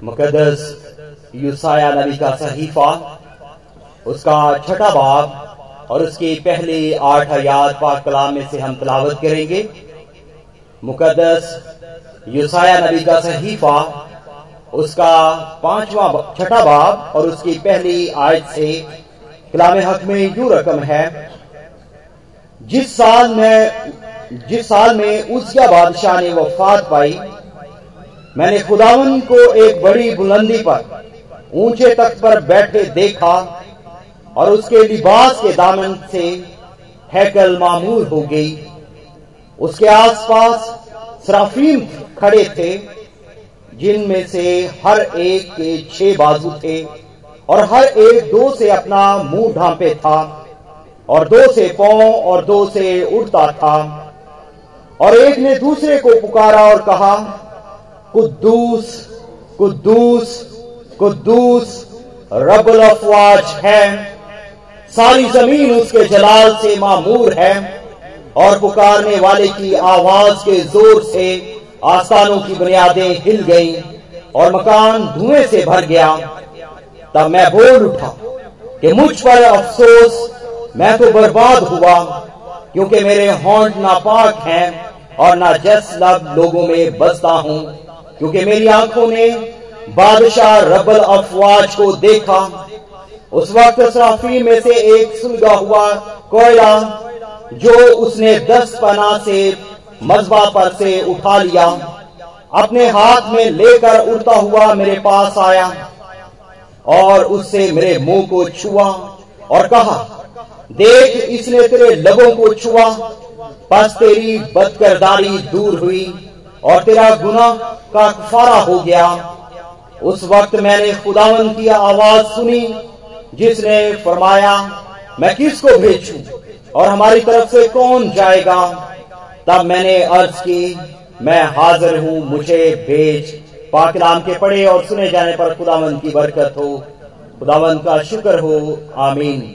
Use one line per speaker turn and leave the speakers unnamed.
मुकदस यूसाया नबी का सहीफा, उसका छठा बाब और उसकी पहले आठ आयात पाक कलाम में से हम तलावत करेंगे। मुकदस यूसाया नबी का सहीफा, उसका पांचवा छठा बाब और उसकी पहली आयत से कलाम हक में यू रकम है। जिस साल में जिस साल में उसका बादशाह ने वफात पाई मैंने खुदावन को एक बड़ी बुलंदी पर, ऊँचे तक पर बैठे देखा और उसके लिबास के दामन से हैकल मामूर हो गई। उसके आसपास सराफीम खड़े थे, जिनमें से हर एक के छह बाजू थे और हर एक दो से अपना मुँह ढांपे था और दो से पाँव और दो से उड़ता था। और एक ने दूसरे को पुकारा और कहा कुद्दूस कुद्दूस कुद्दूस रबल अफवाज है। सारी ज़मीन उसके जलाल से मामूर है और पुकारने वाले की आवाज़ के ज़ोर से आसानों की बुनियादें हिल गईं और मकान धुएँ से भर गया। तब मैं बोल उठा कि मुझ पर अफसोस, मैं तो बर्बाद हुआ क्योंकि मेरे होंठ नापाक हैं और ना जस लोगों में बसता हूँ। क्योंकि मेरी आँखों ने बादशाह रबल अफवाज को देखा। उस वक्त सराफी में से एक सुलगा हुआ कोयला, जो उसने दस पना से मजबा पर से उठा लिया। अपने हाथ में लेकर उड़ता हुआ मेरे पास आया और उससे मेरे मुँह को छुआ और कहा, देख, इसने तेरे लबों को छुआ। बस तेरी बदकरदारी दूर हुई। और तेरा गुना का कफारा हो गया। उस वक्त मैंने खुदावन की आवाज़ सुनी, जिसने फरमाया, मैं किसको भेजूं और हमारी तरफ़ से कौन जाएगा? तब मैंने अर्ज़ की, मैं हाजिर हूँ, मुझे भेज। पाकलाम के पढ़े और सुने जाने पर खुदावन की बरकत हो। खुदावन का शुक्र हो। आमीन।